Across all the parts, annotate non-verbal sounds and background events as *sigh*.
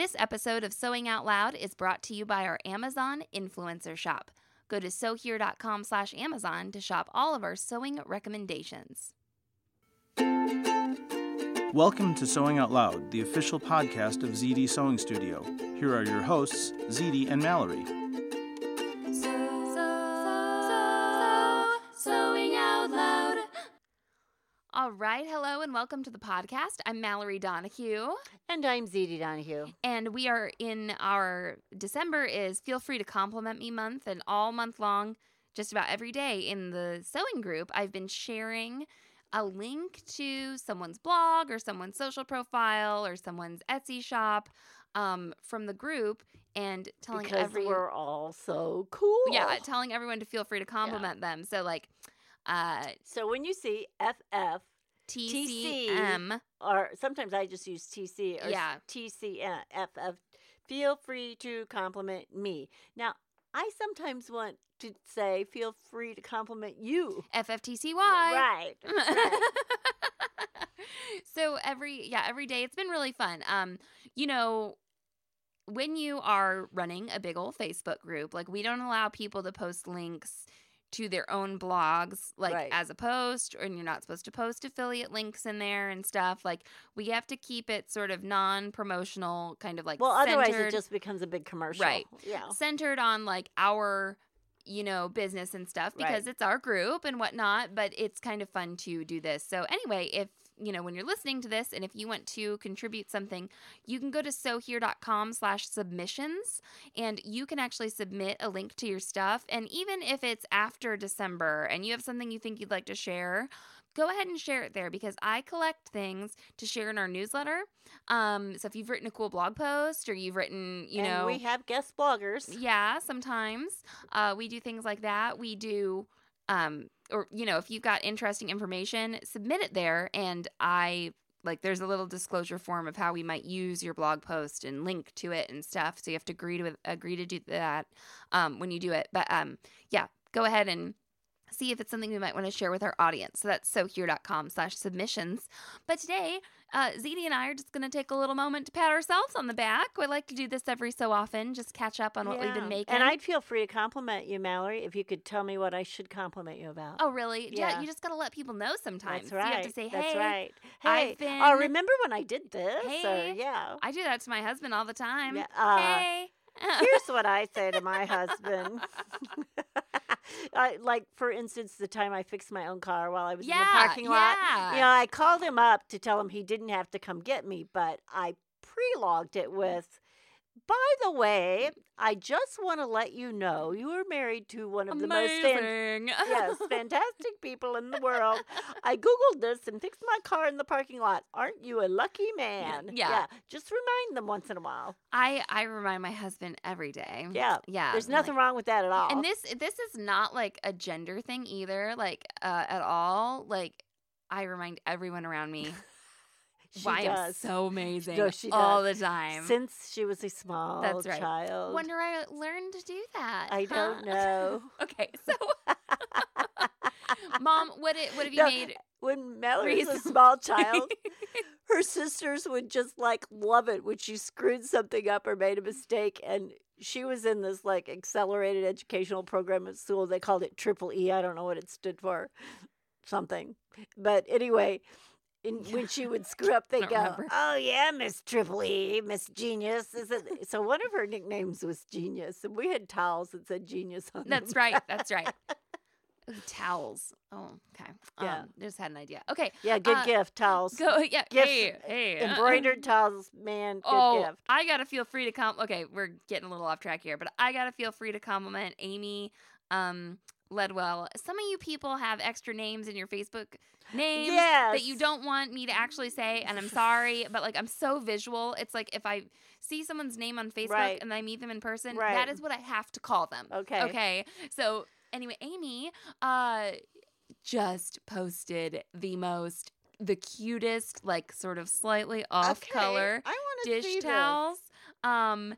This episode of Sewing Out Loud is brought to you by our Amazon influencer shop. Go to sewhere.com slash Amazon to shop all of our sewing recommendations. Welcome to Sewing Out Loud, the official podcast of ZD Sewing Studio. Here are your hosts, ZD and Mallory. All right, hello and welcome to the podcast. I'm Mallory Donahue. And I'm ZD Donahue. And we are in our December is Feel Free to Compliment Me month, and all month long, just about every day in the sewing group, I've been sharing a link to someone's blog or someone's social profile or someone's Etsy shop um, from the group and telling because every we're all so cool. yeah, telling everyone to feel free to compliment them. So like uh So when you see FF TCM or sometimes I just use TC or Yeah. TCFF, feel free to compliment me. Now, I sometimes want to say feel free to compliment you. FFTCY. Right. right. *laughs* *laughs* so every yeah every day it's been really fun um you know when you are running a big old facebook group like we don't allow people to post links to their own blogs like Right. as a post and you're not supposed to post affiliate links in there and stuff like we have to keep it sort of non-promotional kind of like well, otherwise it just becomes a big commercial. Right. Yeah. centered on like our you know business and stuff because Right. it's our group and whatnot but it's kind of fun to do this so anyway if you know when you're listening to this and if you want to contribute something you can go to sewhere.com slash submissions and you can actually submit a link to your stuff and even if it's after december and you have something you think you'd like to share go ahead and share it there because I collect things to share in our newsletter. Um, so if you've written a cool blog post or you've written, you and know, we have guest bloggers. yeah, sometimes uh, we do things like that. We do, um, or you know, if you've got interesting information, submit it there, and I like there's a little disclosure form of how we might use your blog post and link to it and stuff. So you have to agree to agree to do that um, when you do it. But um, yeah, go ahead and see if it's something we might want to share with our audience. So that's sewhere.com slash submissions. But today, uh, ZD and I are just going to take a little moment to pat ourselves on the back. We like to do this every so often, just catch up on what we've been making. And I'd feel free to compliment you, Mallory, if you could tell me what I should compliment you about. Oh, really? Yeah. Yeah. you just got to let people know sometimes. That's right. You have to say, hey, That's right. I've Hey, been- oh, remember when I did this? Or, Hey. yeah. I do that to my husband all the time. Yeah, uh, hey. Here's what I say to my husband. *laughs* *laughs* *laughs* I, like, for instance, the time I fixed my own car while I was in the Yeah, parking lot. yeah. You know, I called him up to tell him he didn't have to come get me, but I pre-logged it mm. with, by the way, I just want to let you know you are married to one of the most fan- Amazing. yes, *laughs* fantastic people in the world. I googled this and fixed my car in the parking lot. Aren't you a lucky man? yeah. yeah. Just remind them once in a while. I I remind my husband every day. Yeah. Yeah. There's nothing like- wrong with that at all. And this this is not like a gender thing either, like uh, at all. Like I remind everyone around me she why does. so amazing No, she all does. the time. Since she was a small That's right. child. Wonder I learned to do that. I huh? don't know. *laughs* okay, so *laughs* mom, what it, what have you No, made? when Mallory was a small child, *laughs* her sisters would just like love it when she screwed something up or made a mistake. And she was in this like accelerated educational program at school. They called it Triple E. I don't know what it stood for, something. But anyway, And when she would *laughs* screw up, they go, remember. "Oh yeah, Miss Triple E, Miss Genius." Is it? So one of her nicknames was Genius, and we had towels that said Genius on them. That's them. right. That's right. *laughs* Ooh, towels. Oh, okay. Yeah. Um, just had an idea. Okay. Yeah, good Uh, gift towels. Go. *laughs* Yeah. Gifts, hey. Hey. uh, Embroidered towels, man. Good Oh, gift. I gotta feel free to com. Okay, we're getting a little off track here, but I gotta feel free to compliment Amy um, Ledwell. Some of you people have extra names in your Facebook names that you don't want me to actually say, and I'm sorry, but like I'm so visual. It's like if I see someone's name on Facebook Right. and I meet them in person, Right. that is what I have to call them. Okay. Okay. So anyway, Amy uh just posted the most the cutest, like sort of slightly off Okay, color dish see this. towels. Um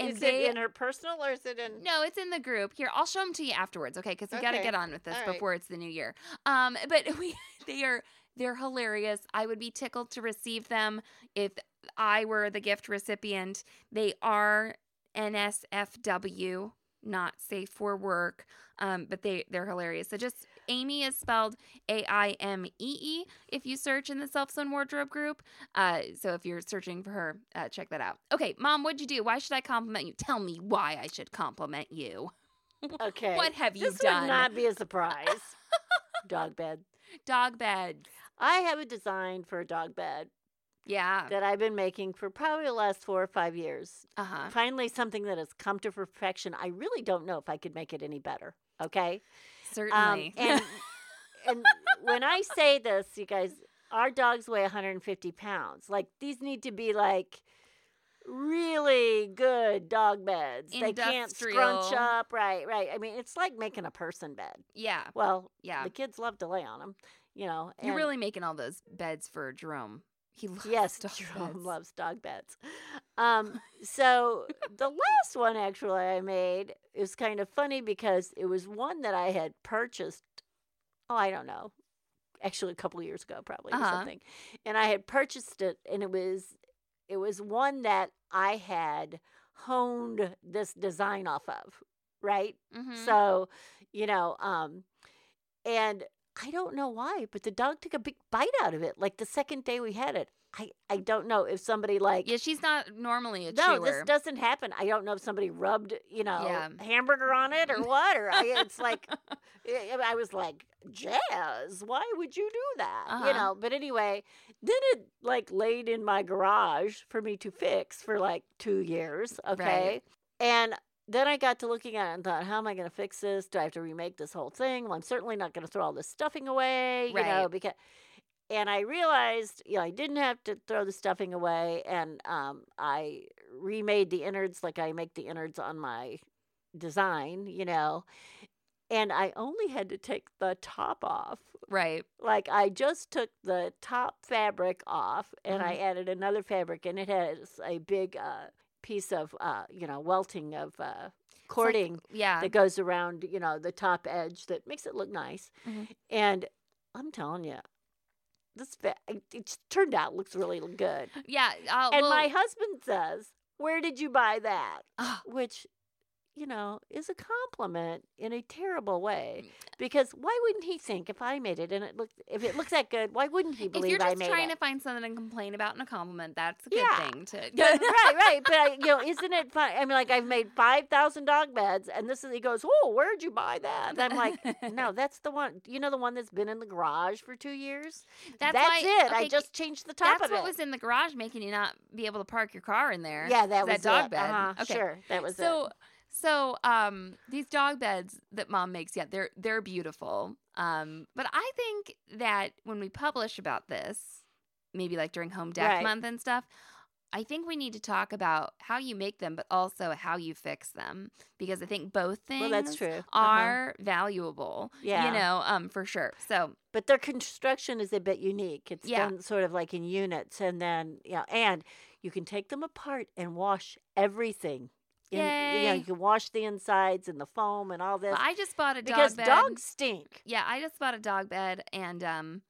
and Is they- it in her personal or is it in? no, it's in the group. Here, I'll show them to you afterwards, okay? Because we got to get on with this All right. before it's the new year. Um, but *laughs* we they are they're hilarious. I would be tickled to receive them if I were the gift recipient. They are NSFW, not safe for work. Um, but they they're hilarious. So just Amy is spelled A I M E E if you search in the Self Sewn Wardrobe group. Uh, so if you're searching for her, uh, check that out. Okay, Mom, what'd you do? Why should I compliment you? Tell me why I should compliment you. *laughs* Okay. What have you this done? would not be a surprise. *laughs* dog bed. Dog bed. I have a design for a dog bed Yeah. that I've been making for probably the last four or five years. Uh huh. Finally, something that has come to perfection. I really don't know if I could make it any better. Okay. Certainly. Um, and and when I say this, you guys, our dogs weigh 150 pounds. Like these need to be like really good dog beds. They can't scrunch up. Right, right. I mean, it's like making a person bed. yeah. Well, Yeah. the kids love to lay on them. You know, You're really making all those beds for Jerome. He *laughs* loves Yes, dog Jerome beds. loves dog beds. Um, so the last one actually I made is kind of funny because it was one that I had purchased. Oh, I don't know, actually a couple of years ago, probably Uh-huh. something. And I had purchased it, and it was it was one that I had honed this design off of, right? Mhm. So, you know, um, and I don't know why, but the dog took a big bite out of it. Like the second day we had it, I I don't know if somebody like yeah, she's not normally a no, chewer. this doesn't happen. I don't know if somebody rubbed, you know, Yeah. hamburger on it or what. Or I, it's like, I *laughs* I was like, Jazz, why would you do that? Uh-huh. You know. But anyway, then it like laid in my garage for me to fix for like two years. Okay, and then I got to looking at it and thought, how am I going to fix this? Do I have to remake this whole thing? Well, I'm certainly not going to throw all this stuffing away, you know, because. And I realized, you know, I didn't have to throw the stuffing away, and um, I remade the innards like I make the innards on my design, you know. And I only had to take the top off. right. Like I just took the top fabric off, and Mm-hmm. I added another fabric, and it has a big uh, piece of, uh, you know, welting of uh, It's like- cording yeah. that goes around, you know, the top edge that makes it look nice. Mhm. And I'm telling you, this it turned out looks really good. yeah. I'll, And well, my husband says, "Where did you buy that?" Which, you know, is a compliment in a terrible way. Mm. Because why wouldn't he think if I made it and it looked if it looks that good, why wouldn't he believe I made it? if you're just trying it? to find something to complain about and a compliment, that's a good Yeah. thing to. But- *laughs* right, *laughs* right. But I, you know, isn't it fun? I mean, like I've made five thousand dog beds, and this is he goes, "Oh, where'd you buy that?" And I'm like, "No, *laughs* that's the one. You know, the one that's been in the garage for two years. That's, That's, why, it. I just changed the top That's what it. was in the garage, making you not be able to park your car in there. yeah, that was that dog it. bed. Uh-huh, Okay. Sure, that was so it. So um these dog beds that mom makes yeah they're they're beautiful um but i think that when we publish about this maybe like during home dec Right. month and stuff i think we need to talk about how you make them but also how you fix them because i think both things Well, that's true. Uh-huh. are valuable Yeah. you know um for sure so but their construction is a bit unique. It's Yeah. done sort of like in units, and then yeah, and you can take them apart and wash everything. In, you know, you can wash the insides and the foam and all this well, i just bought a because dog bed Because dogs stink. yeah i just bought a dog bed and um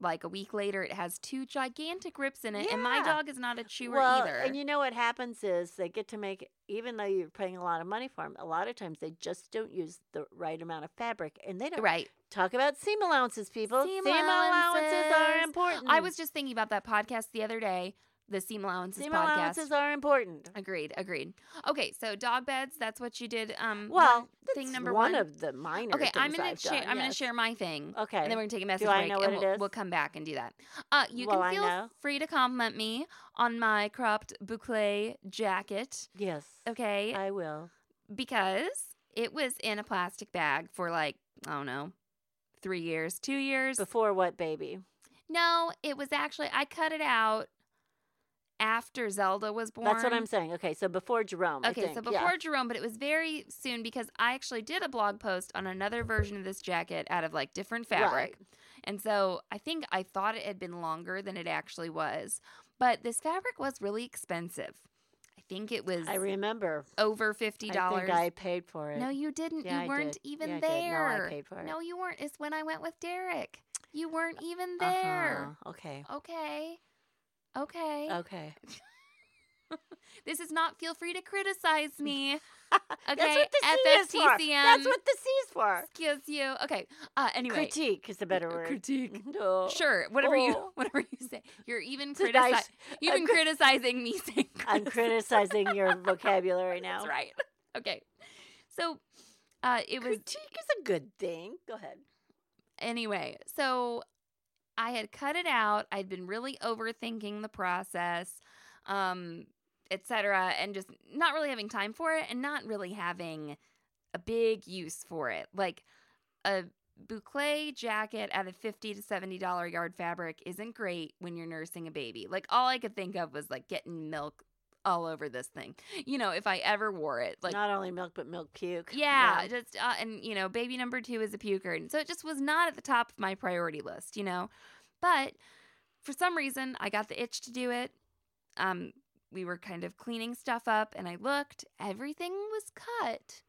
like a week later, it has two gigantic rips in it, and my dog is not a chewer well, either. and you know what happens is they get to make, even though you're paying a lot of money for them, a lot of times they just don't use the right amount of fabric, and they don't right. talk about seam allowances. People, Seam allowances are important. I was just thinking about that podcast the other day, the Seam Allowances seam podcast. allowances are important. Agreed, agreed. Okay, so dog beds, that's what you did. Um, Well, thing number one, one. of the minor. Okay, I'm gonna share. I'm gonna share my thing. Okay. And then we're gonna take a message I break, know what and it we'll, is? we'll come back and do that. Uh, you Well, can feel free to compliment me on my cropped boucle jacket. Yes. Okay, I will. because it was in a plastic bag for like I don't know, three years, two years. Before what, baby? No, it was actually I cut it out after Zelda was born. That's what I'm saying. Okay, so before Jerome. I Okay, so yeah. before Jerome, but it was very soon because I actually did a blog post on another version of this jacket out of like different fabric. Right. And so I think I thought it had been longer than it actually was. But this fabric was really expensive. I think it was I remember. over $50. I think I paid for it. no, you didn't. Yeah, I you weren't did. even Yeah, I did. No, I there. paid for it. No, you weren't. It's when I went with Derek. You weren't even there. Uh-huh. Okay. Okay. Okay. Okay. This is not feel free to criticize me. *laughs* That's Okay, what the C is for. That's what the C is for. Excuse you. Okay. Uh anyway. Critique is a better word. Critique. *laughs* No. Sure, whatever you Oh. *laughs* whatever you say. You're even It's a critici- nice- even I'm cri- criticizing me saying I'm criticizing your vocabulary now. That's right. Okay. So uh it was Critique is a good thing. Go ahead. anyway, so I had cut it out. I'd been really overthinking the process, um, etc., and just not really having time for it and not really having a big use for it. Like a boucle jacket at a 50 to 70 dollar yard fabric isn't great when you're nursing a baby. Like all I could think of was like getting milk all over this thing. You know, if I ever wore it. Like Not only milk, but milk puke. yeah, just uh, and you know, baby number two is a puker, and so it just was not at the top of my priority list, you know. But for some reason, I got the itch to do it. Um, we were kind of cleaning stuff up, and I looked. Everything was cut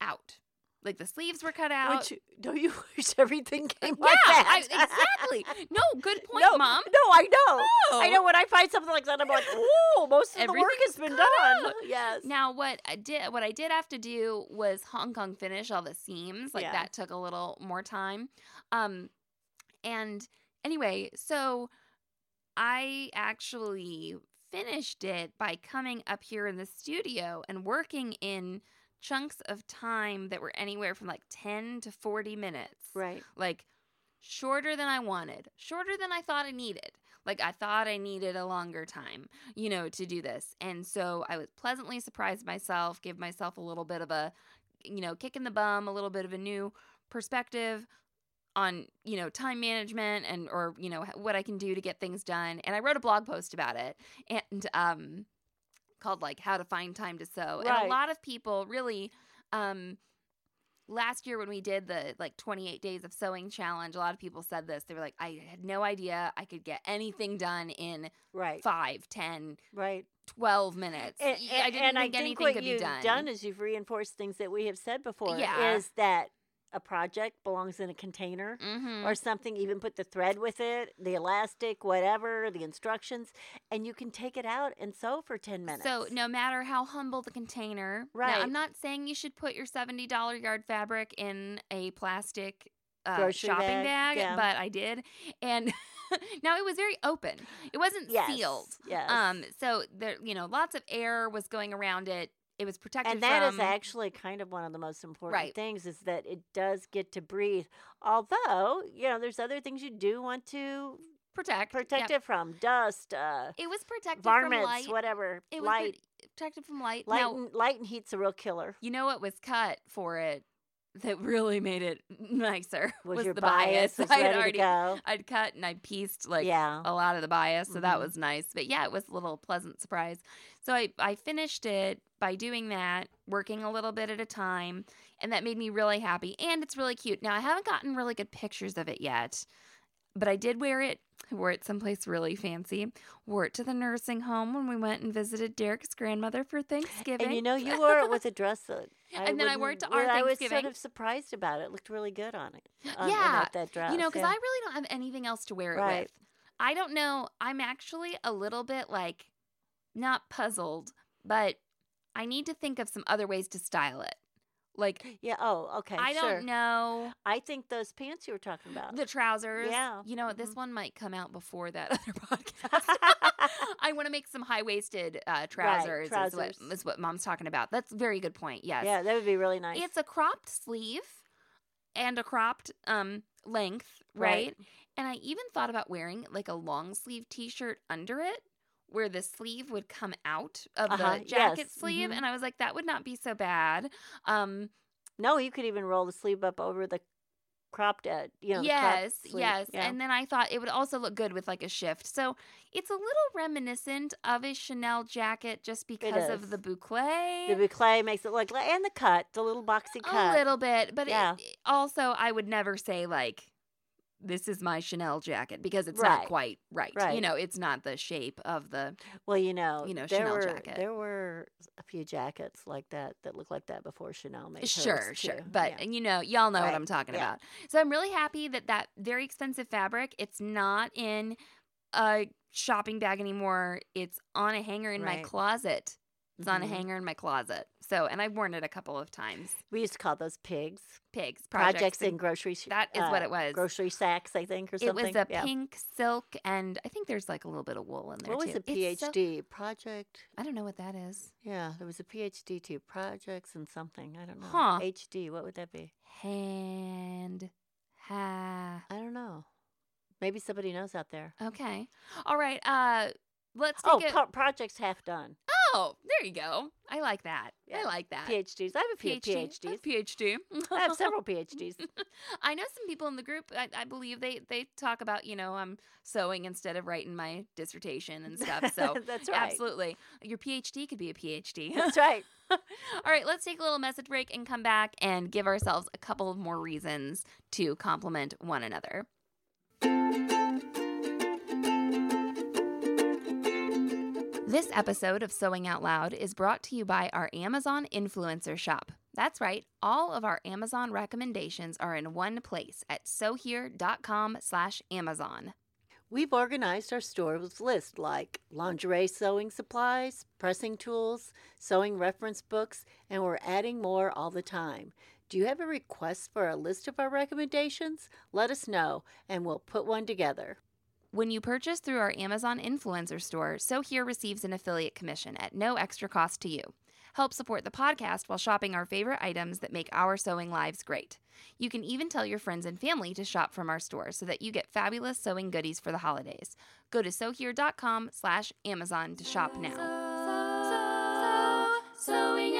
out, like the sleeves were cut out. Which, don't you *laughs* wish everything came yeah, like I, that? exactly. *laughs* No, good point, no, mom. No, I know. I know when I find something like that, I'm like, "Ooh, most of the work has been done." out. Yes. Now what I did what I did have to do was Hong Kong finish all the seams. Like Yeah. that took a little more time. Um and anyway, so I actually finished it by coming up here in the studio and working in chunks of time that were anywhere from like 10 to 40 minutes Right. like shorter than I wanted, shorter than I thought I needed. Like I thought I needed a longer time, you know, to do this. And so I was pleasantly surprised myself, give myself a little bit of a, you know, kick in the bum, a little bit of a new perspective on, you know, time management and or, you know, what I can do to get things done. And I wrote a blog post about it and um called like how to find time to sew. And a lot of people really um last year when we did the like 28 days of sewing challenge a lot of people said this they were like i had no idea i could get anything done in Right. 5 10 Right. 12 minutes And, i didn't and think I think anything what could you've be done, is you've reinforced things that we have said before. Yeah. Is that a project belongs in a container? Mhm. or something, even put the thread with it, the elastic, whatever, the instructions, and you can take it out and sew for 10 minutes. so no matter how humble the container now, Right. i'm not saying you should put your $70 yard fabric in a plastic uh, shopping bag, bag, yeah. but i did and *laughs* now it was very open it wasn't yes, sealed Yes. Um, so there, you know, lots of air was going around it. It was protected and that is from actually kind of one of the most important Right. things is that it does get to breathe. Although, you know, there's other things you do want to protect protect yep. it from dust, uh, It was protected from varmints, light. whatever. It was light, pro- protected from light. light, Now, and, light and heat's a real killer. you know what was cut for it that really made it *laughs* nicer Was, your the bias, bias. was *laughs* I'd ready already, go? I'd cut and I pieced like yeah. a lot of the bias, so that Mhm. was nice. But yeah, it was a little pleasant surprise. So I I finished it by doing that, working a little bit at a time, and that made me really happy. And it's really cute. Now I haven't gotten really good pictures of it yet, but I did wear it I wore it someplace really fancy. Wore it to the nursing home when we went and visited Derek's grandmother for Thanksgiving. And you know, you *laughs* wore it with a dress that. And then I wore it to our well, I was sort of surprised about it. It looked really good on it. *gasps* on- yeah, that, that dress. you know, because yeah. I really don't have anything else to wear it Right. with. I don't know. I'm actually a little bit like not puzzled, but I need to think of some other ways to style it. Like Yeah. Oh, okay. I sure. don't know I think those pants you were talking about. the trousers. Yeah, You know, this mhm. one might come out before that *laughs* other podcast. *laughs* I want to make some high waisted uh, trousers. Is, what, trousers. is what mom's talking about. That's a very good point. Yes. Yeah, that would be really nice. It's a cropped sleeve and a cropped um length, Right. right? And I even thought about wearing like a long sleeve t-shirt under it where the sleeve would come out of Uh-huh, the jacket yes, sleeve mhm. and I was like that would not be so bad. Um no, you could even roll the sleeve up over the cropped edge. You know, yes, yes. Yeah. And then I thought it would also look good with like a shift. So it's a little reminiscent of a Chanel jacket just because of the boucle. the boucle makes it look like, and the cut, the little boxy cut. A little bit, but Yeah. it, also I would never say like this is my Chanel jacket because it's Right. not quite right. right. You know, it's not the shape of the Well, you know, you know, there Chanel were jacket. there were a few jackets like that that looked like that before Chanel made hers, sure, sure. too. But Yeah. and you know, y'all know what I'm talking Yeah. about. So I'm really happy that that very expensive fabric, it's not in a shopping bag anymore. It's on a hanger in my closet. It's on a Mhm. hanger in my closet. So, and I've worn it a couple of times. we used to call those pigs Pigs, projects, projects, in and- grocery. That is what uh, it was. Grocery sacks, I think, or something. It was a yeah. pink silk, and I think there's like a little bit of wool in there What was a It's so- PhD project? I don't know what that is. Yeah, there was a PhD too. Projects and something. I don't know. Huh. HD. What would that be? Hand, ha. I don't know. Maybe somebody knows out there. Okay. All right. Uh, let's Oh, pro- projects half done. oh, Oh, there you go. I like that. I like that. PhDs. I have a few PhD. I PhDs. have PhD. *laughs* I have several PhDs. *laughs* I know some people in the group. I, I believe they they talk about you know I'm sewing instead of writing my dissertation and stuff. So *laughs* That's right. absolutely, your PhD could be a PhD. That's right. All right, let's take a little message break and come back and give ourselves a couple of more reasons to compliment one another. This episode of Sewing Out Loud is brought to you by our Amazon influencer shop. That's right, all of our Amazon recommendations are in one place at sewhere.com slash Amazon. We've organized our store with lists like lingerie sewing supplies, pressing tools, sewing reference books, and we're adding more all the time. Do you have a request for a list of our recommendations? Let us know, and we'll put one together. When you purchase through our Amazon influencer store, So Here receives an affiliate commission at no extra cost to you. Help support the podcast while shopping our favorite items that make our sewing lives great. You can even tell your friends and family to shop from our store so that you get fabulous sewing goodies for the holidays. Go to sewhere.com slash Amazon to shop now. Sewing out loud.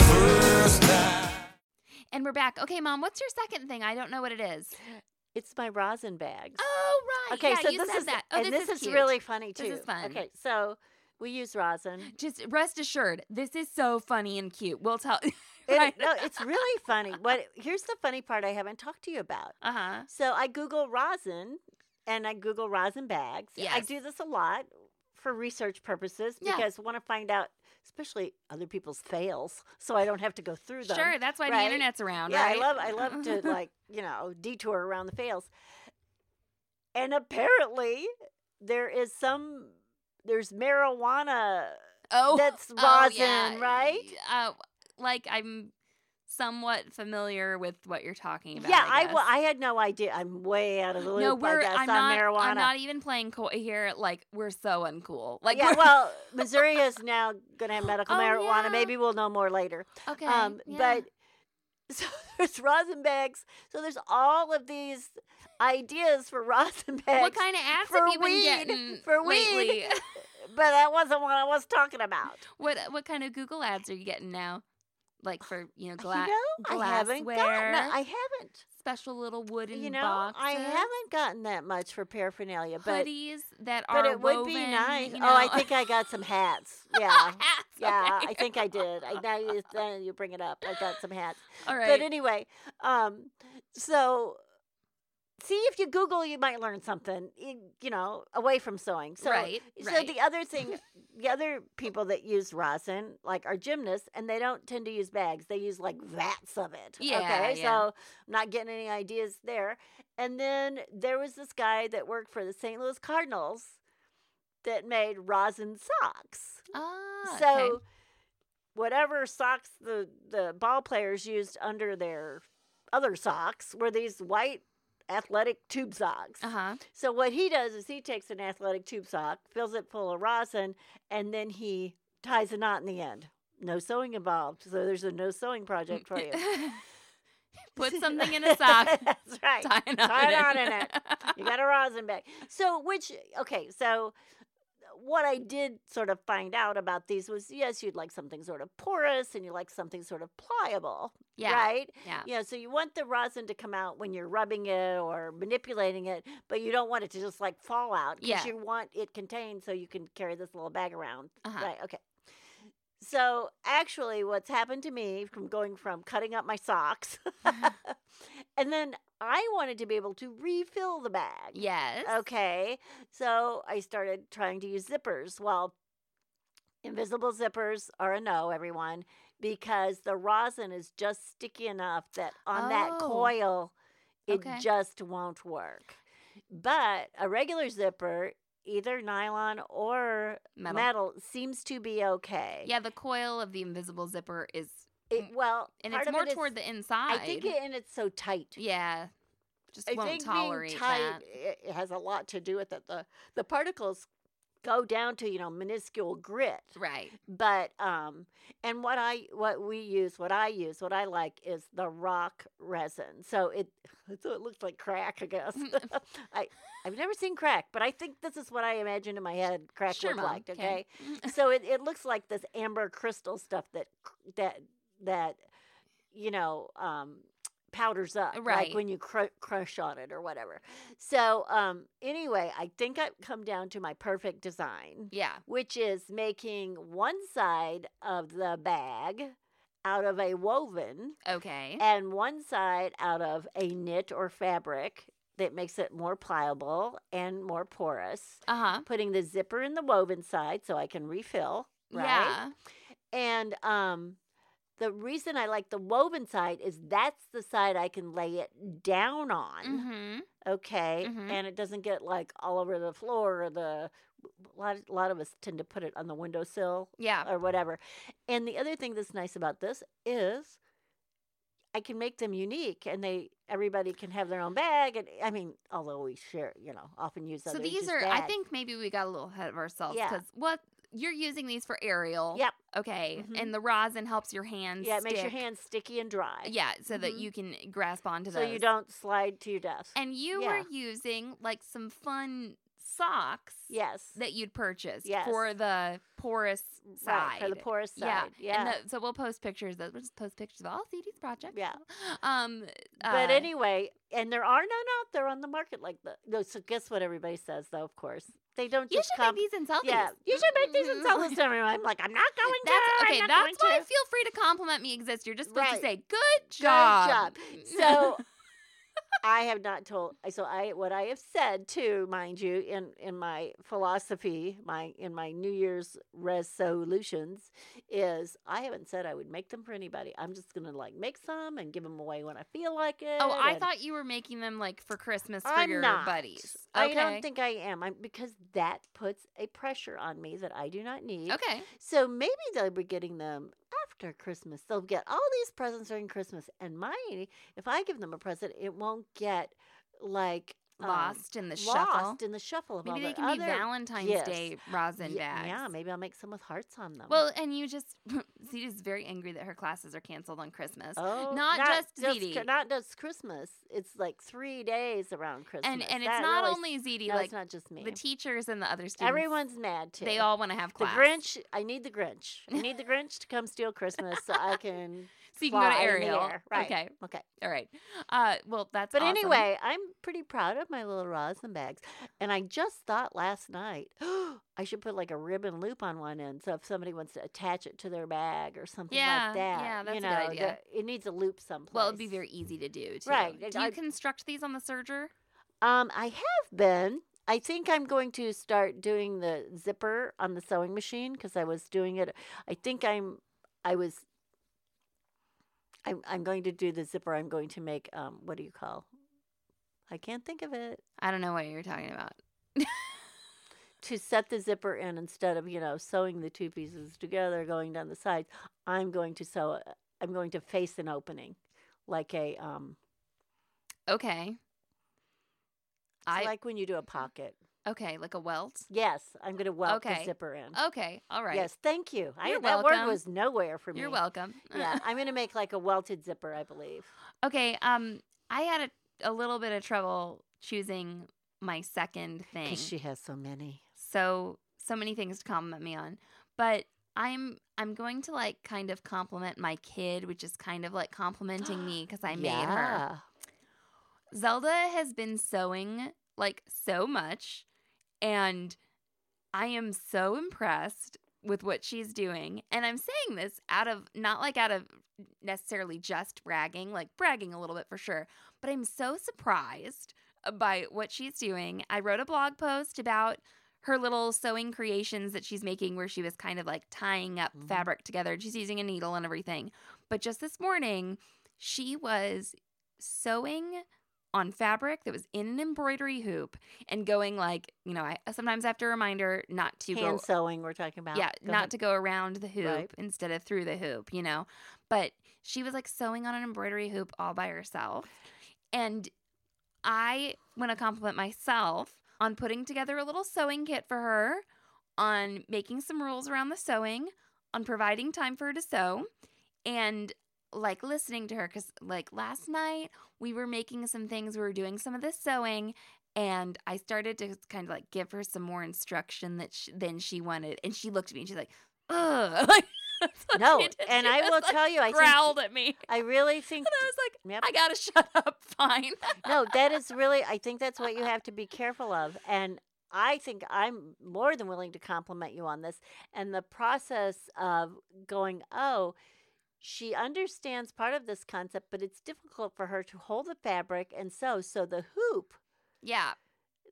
And we're back. Okay, Mom, what's your second thing? I don't know what it is. It's my rosin bags. Oh right. okay, yeah, so this is that. Oh, and this, this, is, cute. really funny too. This is fun. Okay, so we use rosin. Just rest assured, this is so funny and cute. We'll tell. *laughs* It, right. No, it's really funny. What here's the funny part I haven't talked to you about. Uh huh. So I Google rosin and I Google rosin bags. I do this a lot for research purposes Yeah. because I want to find out, especially other people's fails, so I don't have to go through them. Sure, that's why right? the internet's around, yeah, right? I love I love to *laughs* like you know detour around the fails, and apparently there is some there's marijuana. oh, that's oh, rosin, yeah. right? Uh, like I'm somewhat familiar with what you're talking about. yeah, I, I, had no idea. I'm way out of the loop. no, we're. I on not. marijuana. I'm not even playing coy here. Like we're so uncool. Like yeah, well, *laughs* Missouri is now going to have medical Oh, marijuana. yeah. Maybe we'll know more later. okay. Um, yeah. But *laughs* so there's rosin bags. So there's all of these ideas for rosin bags. what kind of ads have you weed, been getting *laughs* for weed. lately? But that wasn't what I was talking about. what what kind of Google ads are you getting now? Like for you know, you gla- know, I haven't glassware, gotten. I haven't. special little wooden You know, boxes, I haven't gotten that much for paraphernalia, but hoodies that but are it would woven. be nice. you Oh, I think I got some hats. *laughs* Yeah. Hats, Yeah, okay. I think I did. I now you, *laughs* now you bring it up. I got some hats. All right. But anyway, um, so see if you Google, you might learn something. You know, away from sewing. So, right. so right. the other *laughs* thing, the other people that use rosin, like are gymnasts, and they don't tend to use bags. They use like vats of it. Yeah, Okay. yeah. So I'm not getting any ideas there. And then there was this guy that worked for the St. Louis Cardinals that made rosin socks. Ah, So okay. whatever socks the the ball players used under their other socks were these white athletic tube socks. Uh-huh. So what he does is he takes an athletic tube sock, fills it full of rosin, and then he ties a knot in the end. No sewing involved. So there's a no sewing project for you. *laughs* Put *laughs* something in a sock. *laughs* That's right. Tie a knot Tie a in knot in it. You got a rosin bag. So which okay, so what I did sort of find out about these was yes, you'd like something sort of porous and you like something sort of pliable. Yeah. Right? Yeah. Yeah, so you want the rosin to come out when you're rubbing it or manipulating it, but you don't want it to just like fall out because Yeah. you want it contained so you can carry this little bag around. Uh-huh. Right, okay. So actually what's happened to me from going from cutting up my socks *laughs* and then I wanted to be able to refill the bag. Yes. Okay. So I started trying to use zippers. Well, invisible zippers are a no, everyone, because the rosin is just sticky enough that on that Oh. coil, it Okay. just won't work. But a regular zipper, either nylon or Metal. metal, seems to be okay. Yeah, the coil of the invisible zipper is, It, mm, well, and it's more it is- toward the inside. I think it, and it's so tight. Yeah. Just I won't tolerate being tight that. it has a lot to do with it. The the particles go down to you know minuscule grit, Right. but um, and what I what we use, what I use, what I like is the rock rosin. So it *laughs* so it looks like crack, I guess. Mm, *laughs* I I've never seen crack, but I think this is what I imagine in my head crack Sure, looked like. Okay, mm. so it, it looks like this amber crystal stuff that that that you know um powders up Right. like when you cr- crush on it or whatever so um anyway i think i've come down to my perfect design yeah. which is making one side of the bag out of a woven Okay. and one side out of a knit or fabric that makes it more pliable and more porous Uh huh. putting the zipper in the woven side so i can refill right Yeah. and um, the reason I like the woven side is that's the side I can lay it down on. Mm-hmm. Okay, Mhm. and it doesn't get like all over the floor or the. A lot, a lot of us tend to put it on the windowsill Yeah. or whatever. And the other thing that's nice about this is I can make them unique, and they everybody can have their own bag. And I mean, although we share, you know, often use them. So these are. I think maybe we got a little ahead of ourselves Yeah. because what you're using these for aerial. Yep. Okay. Mhm. And the rosin helps your hands. Yeah, it makes your hands sticky and dry. Yeah, so that Mhm. you can grasp onto them. so those. you don't slide to your death. And you Yeah. were using like some fun socks Yes. that you'd purchased Yes. for the porous side. Right, for the porous Yeah, side. Yeah. And the, so we'll post pictures. Of, we'll just post pictures of all ZD's projects. Yeah. Um. but uh, anyway, and there are none out there on the market like the. No, so guess what everybody says though. Of course, they don't you just should come. make these and sell yeah, you should make these and sell this to *laughs* everyone. I'm like, I'm not going to. Okay. That's why to. feel free to compliment me. Exist. You're just supposed Right. to say good job. job. So *laughs* I have not told. So I what I have said too, mind you, in in my philosophy, my in my New Year's resolutions, is I haven't said I would make them for anybody. I'm just gonna like make some and give them away when I feel like oh, it. Oh, I thought you were making them like for Christmas for I'm your not. buddies. I don't think I am. I'm because that puts a pressure on me that I do not need. Okay. So maybe they'll be getting them after Christmas. They'll get all these presents during Christmas, and mine, if I give them a present, it won't get like um, Lost in the lost shuffle. in the shuffle of Maybe they the can be Valentine's yes. Day rosin yeah, bags. Yeah, maybe I'll make some with hearts on them. Well, and you just *laughs* Zita's very angry that her classes are canceled on Christmas. oh, not just just Ziti. Not just Christmas. It's like three days around Christmas, and and it's not really- only Ziti, no, like it's not just me. the teachers and the other students. Everyone's mad too. they all want to have class. The. Grinch, I need the Grinch. I need the Grinch to come steal Christmas so I *laughs* can so you can go to aerial. air. Right. Okay. Okay. All right. Uh, well, that's. But awesome. anyway, I'm pretty proud of my little rosin bags. And I just thought last night, *gasps* I should put like a ribbon loop on one end. So if somebody wants to attach it to their bag or something Yeah, like that, yeah, that's you a good idea. the- it needs a loop someplace. well, it'd be very easy to do too. Right, Do you I- construct these on the serger? Um, I have been. I think I'm going to start doing the zipper on the sewing machine because I was doing it. I think I'm. I was. I'm. I'm going to do the zipper. I'm going to make. Um. What do you call? I can't think of it. I don't know what you're talking about. To set the zipper in instead of you know sewing the two pieces together, going down the sides. I'm going to sew. a- I'm going to face an opening, like a um. Okay. It's I like when you do a pocket. Okay, like a welt. Yes, I'm going to welt Okay. the zipper in. Okay, all right. Yes, thank you. I, You're that word was nowhere for me. You're welcome. yeah, *laughs* I'm going to make like a welted zipper, I believe. Okay, um I had a, a little bit of trouble choosing my second thing. Because she has so many. so so many things to compliment me on. But I'm I'm going to like kind of compliment my kid, which is kind of like complimenting me because *gasps* I made her. Zelda has been sewing like so much and I am so impressed with what she's doing. And I'm saying this out of not like out of necessarily just bragging, like bragging a little bit for sure, but I'm so surprised by what she's doing. I wrote a blog post about her little sewing creations that she's making where she was kind of like tying up Mhm. fabric together she's using a needle and everything. But just this morning, she was sewing on fabric that was in an embroidery hoop and going like, you know, I sometimes have to remind her not to Hand go sewing, we're talking about. yeah, Go not ahead. to go around the hoop Right. instead of through the hoop, you know. But she was like sewing on an embroidery hoop all by herself. And I want to compliment myself on putting together a little sewing kit for her, on making some rules around the sewing, on providing time for her to sew, and like listening to her because like last night we were making some things we were doing some of the sewing and i started to kind of like give her some more instruction that sh than she wanted and she looked at me and she's like ugh *laughs* like, No, did. and I will like, tell you, I think growled at me I really think *laughs* and i was like Yep. i gotta *laughs* shut up fine no, that is really I think that's what you have to be careful of. And I think I'm more than willing to compliment you on this. And the process of going, oh, she understands part of this concept, but it's difficult for her to hold the fabric and sew. So the hoop yeah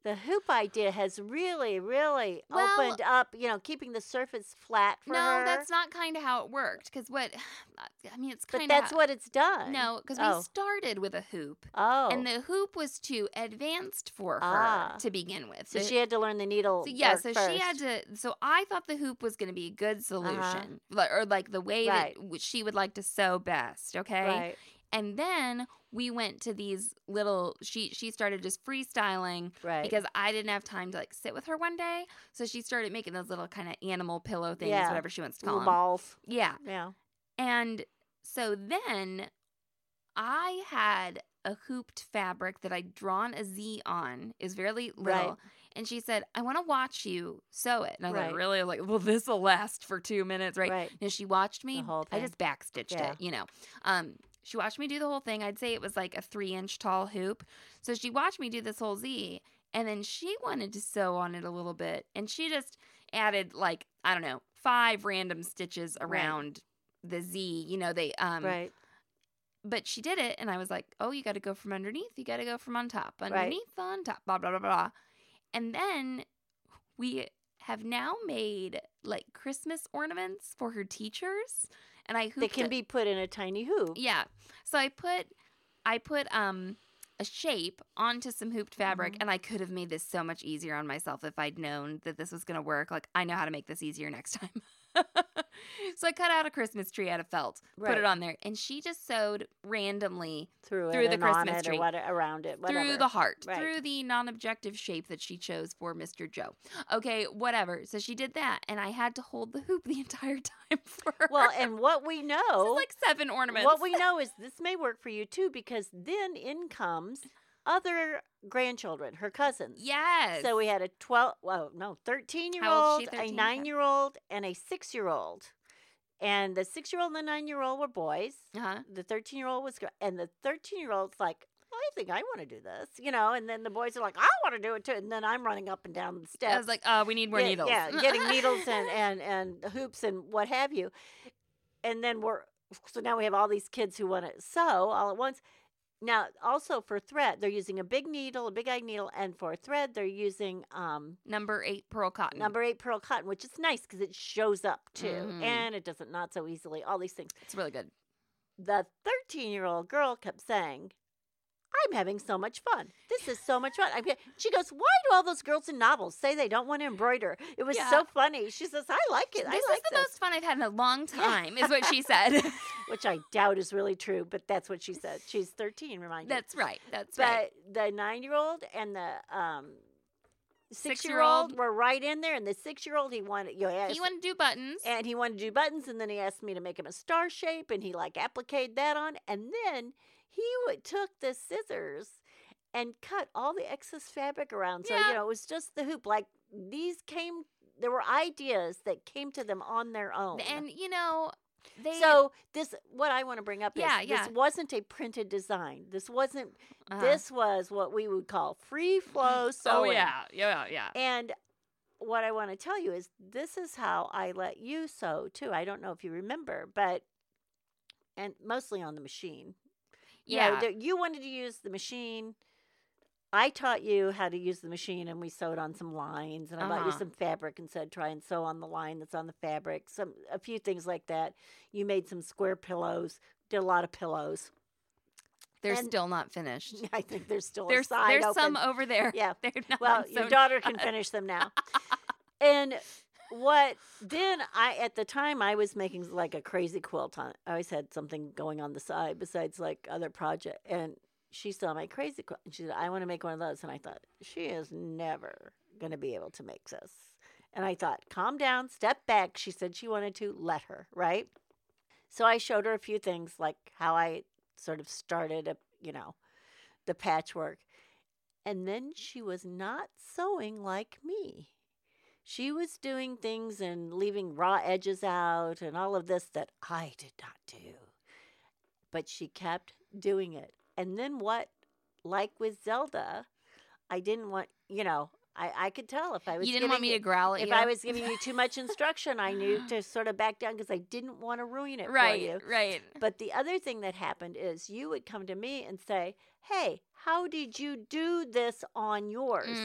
the hoop idea has really, really Well- opened up, you know, keeping the surface flat for no her. that's not kind of how it worked because what *sighs* i mean it's kind of that's what it's done. no because Oh. we started with a hoop Oh. and the hoop was too advanced for her Ah. to begin with so The- she had to learn the needle. So yeah, so first. she had to. So I thought the hoop was going to be a good solution, like, or like the way Right. that she would like to sew best. Okay, Right. And then we went to these little. She she started just freestyling Right. because I didn't have time to like sit with her one day. So she started making those little kind of animal pillow things, Yeah. whatever she wants to call little them. balls. Yeah, Yeah. and so then I had a hooped fabric that I'd drawn a Z on. Is very little. Right. and she said, "I want to watch you sew it." And I was Right. like, "Really?" I was like, "Well, this will last for two minutes, right?" Right. And she watched me. whole I just backstitched Yeah. it, you know. Um, she watched me do the whole thing. I'd say it was like a three inch tall hoop. So she watched me do this whole Z, and then she wanted to sew on it a little bit, and she just added like I don't know five random stitches around the Z. You know, they um, right. but she did it and i was like oh you got to go from underneath you got to go from on top Right. underneath on top blah blah blah blah and then we have now made like christmas ornaments for her teachers and i They can it- be put in a tiny hoop. yeah so i put i put um a shape onto some hooped fabric Mm-hmm. and i could have made this so much easier on myself if i'd known that this was going to work like i know how to make this easier next time *laughs* *laughs* so i cut out a christmas tree out of felt put it on there and she just sewed randomly through, Through the Christmas tree. what, around it, whatever. through the heart, Right. through the non-objective shape that she chose for Mr. Joe. Okay, whatever. So she did that, and I had to hold the hoop the entire *laughs* time for her. Well, and what we know, is like seven ornaments. what we *laughs* know is this may work for you too, because then in comes other grandchildren, her cousins. yes. So we had a 12, well, no, 13 year old, a 9 year old, and a 6 year old. And the 6 year old and the 9 year old were boys. uh-huh. The 13 year old was, and the 13 year old's like, I think I want to do this, you know, and then the boys are like, I want to do it too. And then I'm running up and down the steps. I was like, uh, we need more yeah, needles. Yeah, getting needles and, *laughs* and, and hoops and what have you. And then we're, so now we have all these kids who want to sew all at once. Now, also for thread, they're using a big needle, a big eye needle, and for thread, they're using um, Number eight pearl cotton. number eight pearl cotton, which is nice because it shows up too, Mhm. and it doesn't knot so easily. All these things. It's really good. The thirteen-year-old girl kept saying, "I'm having so much fun. This is so much fun." She goes, "Why do all those girls in novels say they don't want to embroider?" It was Yeah. so funny. She says, "I like it. This I is like the this." most fun I've had in a long time, is what she said. *laughs* *laughs* which I doubt is really true, but that's what she said. She's 13, remind you. That's right. That's but right. But the nine year old and the um, six year Six-year-old- were right in there, and the six year old he wanted you know, asked, He wanted to do buttons. and he wanted to do buttons, and then he asked me to make him a star shape, and he like appliqued that on, and then he would, took the scissors and cut all the excess fabric around. So Yeah. you know it was just the hoop. Like these came, there were ideas that came to them on their own. and you know, they So this, what I want to bring up Yeah, is yeah. this wasn't a printed design. This wasn't. uh-huh. This was what we would call free flow *laughs* sewing. Oh yeah, yeah, yeah. And what I want to tell you is this is how I let you sew too. I don't know if you remember, but and mostly on the machine. You Yeah. you wanted to use the machine. I taught you how to use the machine, and we sewed on some lines, and I bought you Uh-huh. some fabric and said try and sew on the line that's on the fabric. Some a few things like that. You made some square pillows. Did a lot of pillows. They're and- still not finished. *laughs* I think there's still There's there's open. some over there. Yeah. *laughs* They're not Well, your daughter can finish them now. *laughs* and what then I at the time I was making like a crazy quilt on I always had something going on the side besides like other project and she saw my crazy quilt and she said, I want to make one of those and I thought, she is never gonna be able to make this. And I thought, calm down, step back. She said she wanted to let her, right? So I showed her a few things like how I sort of started a you know, the patchwork. And then she was not sewing like me. She was doing things and leaving raw edges out and all of this that I did not do. But she kept doing it. And then what, like with Zelda, I didn't want, you know, I, I could tell if I was You didn't want giving me you- to growl if you. I was giving you too much instruction, I knew to *gasps* sort of back down because I didn't want to ruin it for right, you. right. But the other thing that happened is you would come to me and say, Hey, how did you do this on yours?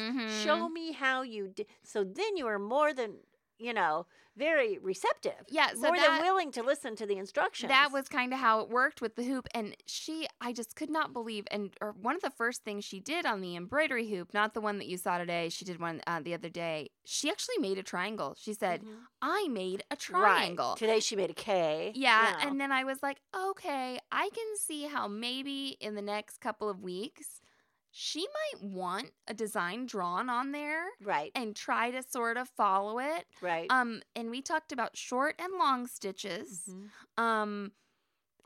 Show Mhm. me how you did. So then you were more than, you know, very receptive. Yeah, so more that than willing to listen to the instructions. that was kind of how it worked with the hoop and she I just could not believe and or one of the first things she did on the embroidery hoop, not the one that you saw today, she did one uh, the other day. She actually made a triangle. She said, Mhm. "I made a Right. triangle." Today she made a K. Yeah, know. and then I was like, okay, I can see how maybe in the next couple of weeks she might want a design drawn on there right, and try to sort of follow it. right. Um and we talked about short and long stitches. Mhm. Um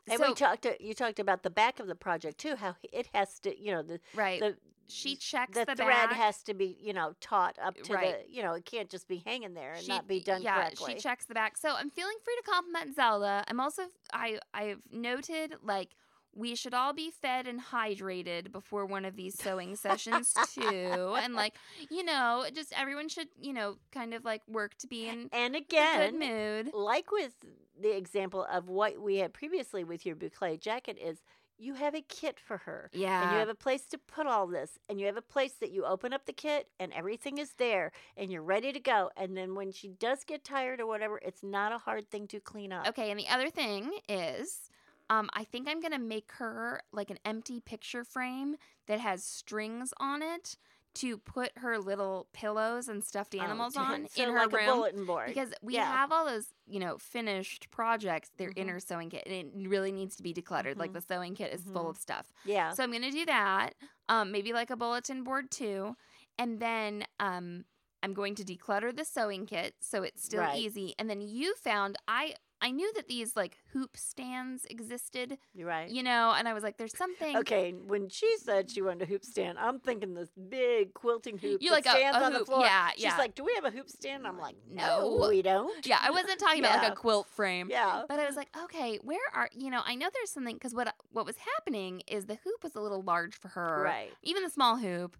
And so we talked. You talked about the back of the project too. How it has to, you know, the right. the she checks the, the, thread back. has to be, you know, taut up to Right. the, you know, it can't just be hanging there and She- not be done yeah, correctly. she checks the back. So I'm feeling free to compliment Zelda. I'm also I I've noted like we should all be fed and hydrated before one of these sewing sessions *laughs* too. And like, you know, just everyone should, you know, kind of like work to be in and a again, good mood. like with the example of what we had previously with your boucle jacket is you have a kit for her. Yeah. And you have a place to put all this, and you have a place that you open up the kit and everything is there and you're ready to go. And then when she does get tired or whatever, it's not a hard thing to clean up. Okay, and the other thing is, um, I think I'm gonna make her like an empty picture frame that has strings on it to put her little pillows and stuffed Oh, animals to- *laughs* on so in her like room. a bulletin board. because we Yeah. have all those, you know, finished projects. They're in Mhm. her sewing kit, and it really needs to be decluttered. Like Mhm. the sewing kit is full Mhm. of stuff. yeah. So I'm gonna do that. Um, maybe like a bulletin board too, and then um, I'm going to declutter the sewing kit so it's still Right. easy. And then you found I I knew that these like hoop stands existed, You're right. you know, and I was like, there's something. Okay, when she said she wanted a hoop stand, I'm thinking this big quilting hoop You like a- stands a on the floor. yeah, She's yeah. like, "Do we have a hoop stand?" I'm like, No. "No, we don't." Yeah, I wasn't talking about like a quilt frame. Yeah. But I was like, okay, where are you know? I know there's something because what what was happening is the hoop was a little large for her, Right. Even the small hoop,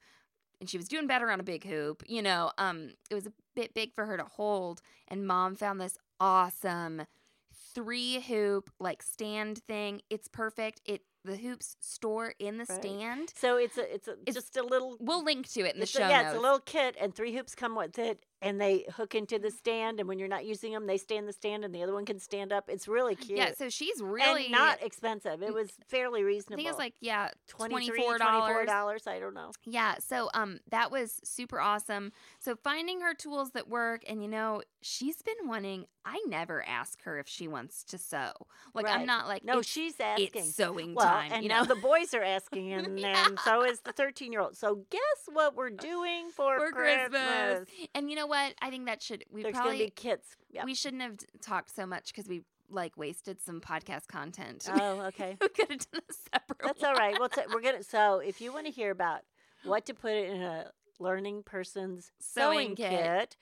and she was doing better on a big hoop. You know, um, it was a bit big for her to hold. And mom found this awesome three hoop like stand thing. It's perfect. It the hoops store in the Right. stand. So it's a it's a, It's- just a little We'll link to it in the show a, yeah, notes. it's a little kit, and three hoops come with it, and they hook into the stand. And when you're not using them, they stay in the stand, and the other one can stand up. It's really cute. yeah, so she's really and not expensive. It was fairly reasonable I think it's like yeah, $23, twenty four dollars. dollars. I don't know. Yeah, so um that was super awesome. So finding her tools that work and you know, she's been wanting I never ask her if she wants to sew. Like I'm not like No, she's asking. it's sewing well, time, and you now know. the boys are asking, *laughs* and, Yeah. and so is the 13 year old. So guess what we're doing for, for Christmas? Christmas. And you know what? I think that should we There's probably gonna be kits. Yep. we shouldn't have talked so much cuz we like wasted some podcast content. oh, okay. *laughs* we could have done a separate That's all right. Well, *laughs* t- we're gonna. So, if you want to hear about what to put in a learning person's Sewing sewing, kit. kit,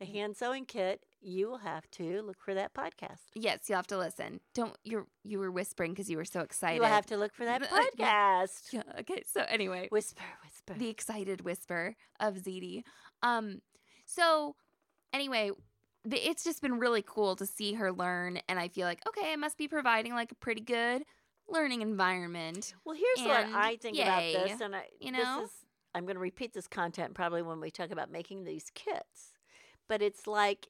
a hand sewing kit, you will have to look for that podcast. Yes, you'll have to listen. Don't you you were whispering because you were so excited. You will have to look for that *laughs* podcast. Yeah, okay, so anyway, Whisper, whisper. the excited whisper of ZD. Um, so anyway, it's just been really cool to see her learn, and I feel like okay, I must be providing like a pretty good learning environment. Well, here's what I think yay, about this, and I, you know? this is I'm going to repeat this content probably when we talk about making these kits, but it's like,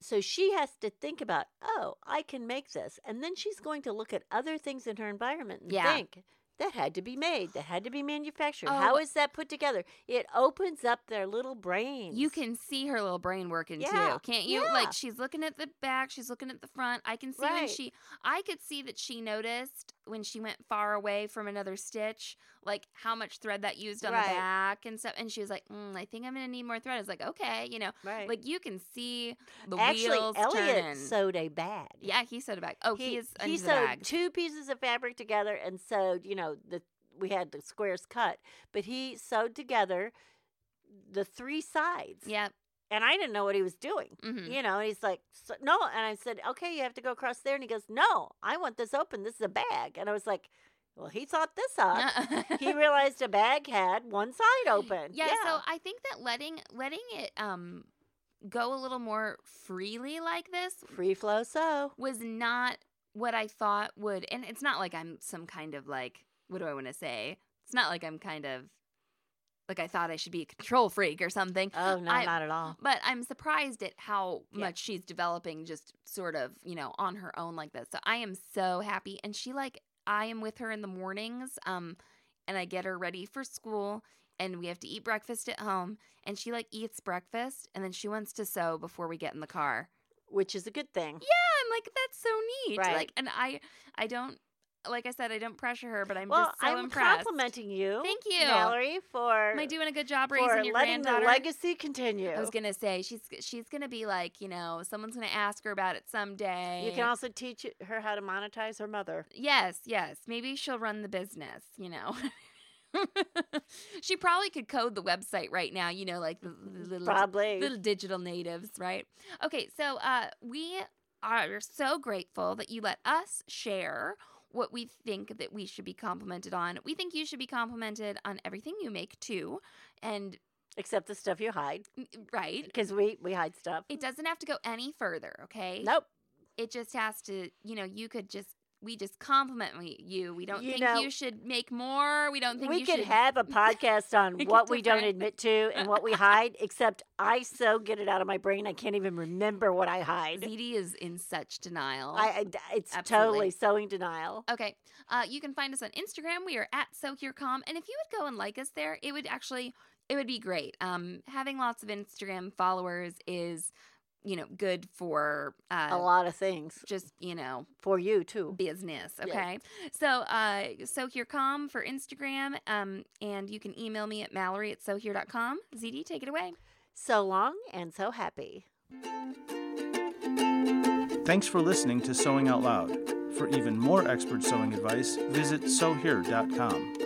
so she has to think about, oh, I can make this, and then she's going to look at other things in her environment and Yeah. think. That had to be made. That had to be manufactured. Oh. How is that put together? It opens up their little brains. You can see her little brain working Yeah, too, can't you? yeah. Like she's looking at the back, she's looking at the front. I can see when she, I could see that she noticed when she went far away from another stitch, like how much thread that used on Right. the back and stuff. And she was like, mm, "I think I'm gonna need more thread." I was like, "Okay," you know, right. like you can see the Actually, wheels Elliot turning. sewed a bag. yeah, he sewed a bag. Oh, he, is he sewed two pieces of fabric together and sewed you know the we had the squares cut but he sewed together the three sides Yep. And i didn't know what he was doing hmm you know and he's like "So- no and i said okay you have to go across there and he goes no i want this open. This is a bag and i was like well he thought this up. *laughs* He realized a bag had one side open. yeah, so I think that letting letting it um go a little more freely like this free flow so. was not what I thought would and it's not like I'm some kind of like what do I want to say? It's not like I'm kind of like I thought I should be a control freak or something. oh no I- not at all But I'm surprised at how Yeah. much she's developing just sort of, you know, on her own like this. So I am so happy and she like I am with her in the mornings um and I get her ready for school and we have to eat breakfast at home and she like eats breakfast and then she wants to sew before we get in the car. which is a good thing Yeah, I'm like that's so neat. Right. Like and I I don't like I said I don't pressure her, but I'm well just so i'm impressed. complimenting you Thank you. Valerie for Am I doing a good job raising your letting the granddaughter? legacy continue. I was gonna say she's she's gonna be like you know someone's gonna ask her about it someday. you can also teach her how to monetize her mother. yes, yes. Maybe she'll run the business. You know. *laughs* she probably could code the website right now, you know, like the, the little Probably. little digital natives, right? Okay, so uh we are so grateful that you let us share what we think that we should be complimented on. We think you should be complimented on everything you make too. And Except the stuff you hide, mm, right, because we we hide stuff. it doesn't have to go any further, okay? Nope. It just has to, you know, you could just we just compliment you. We don't You think know, you should make more. We don't think We could should have a podcast on *laughs* what we don't admit *laughs* to and what we hide. Except I so get it out of my brain, I can't even remember what I hide. ZD is in such denial. I, I- it's Absolutely. totally sewing denial. Okay. Uh, you can find us on Instagram. We are at SewhereCom. And if you would go and like us there, it would actually it would be great. Um, having lots of Instagram followers is, you know, good for uh, a lot of things just, you know, for you too. business. Yes. Okay. So uh SewhereCom for Instagram. Um, and you can email me at Mallory at sewhere.com. ZD, take it away. So long and so happy. Thanks for listening to Sewing Out Loud. For even more expert sewing advice, visit sewhere.com.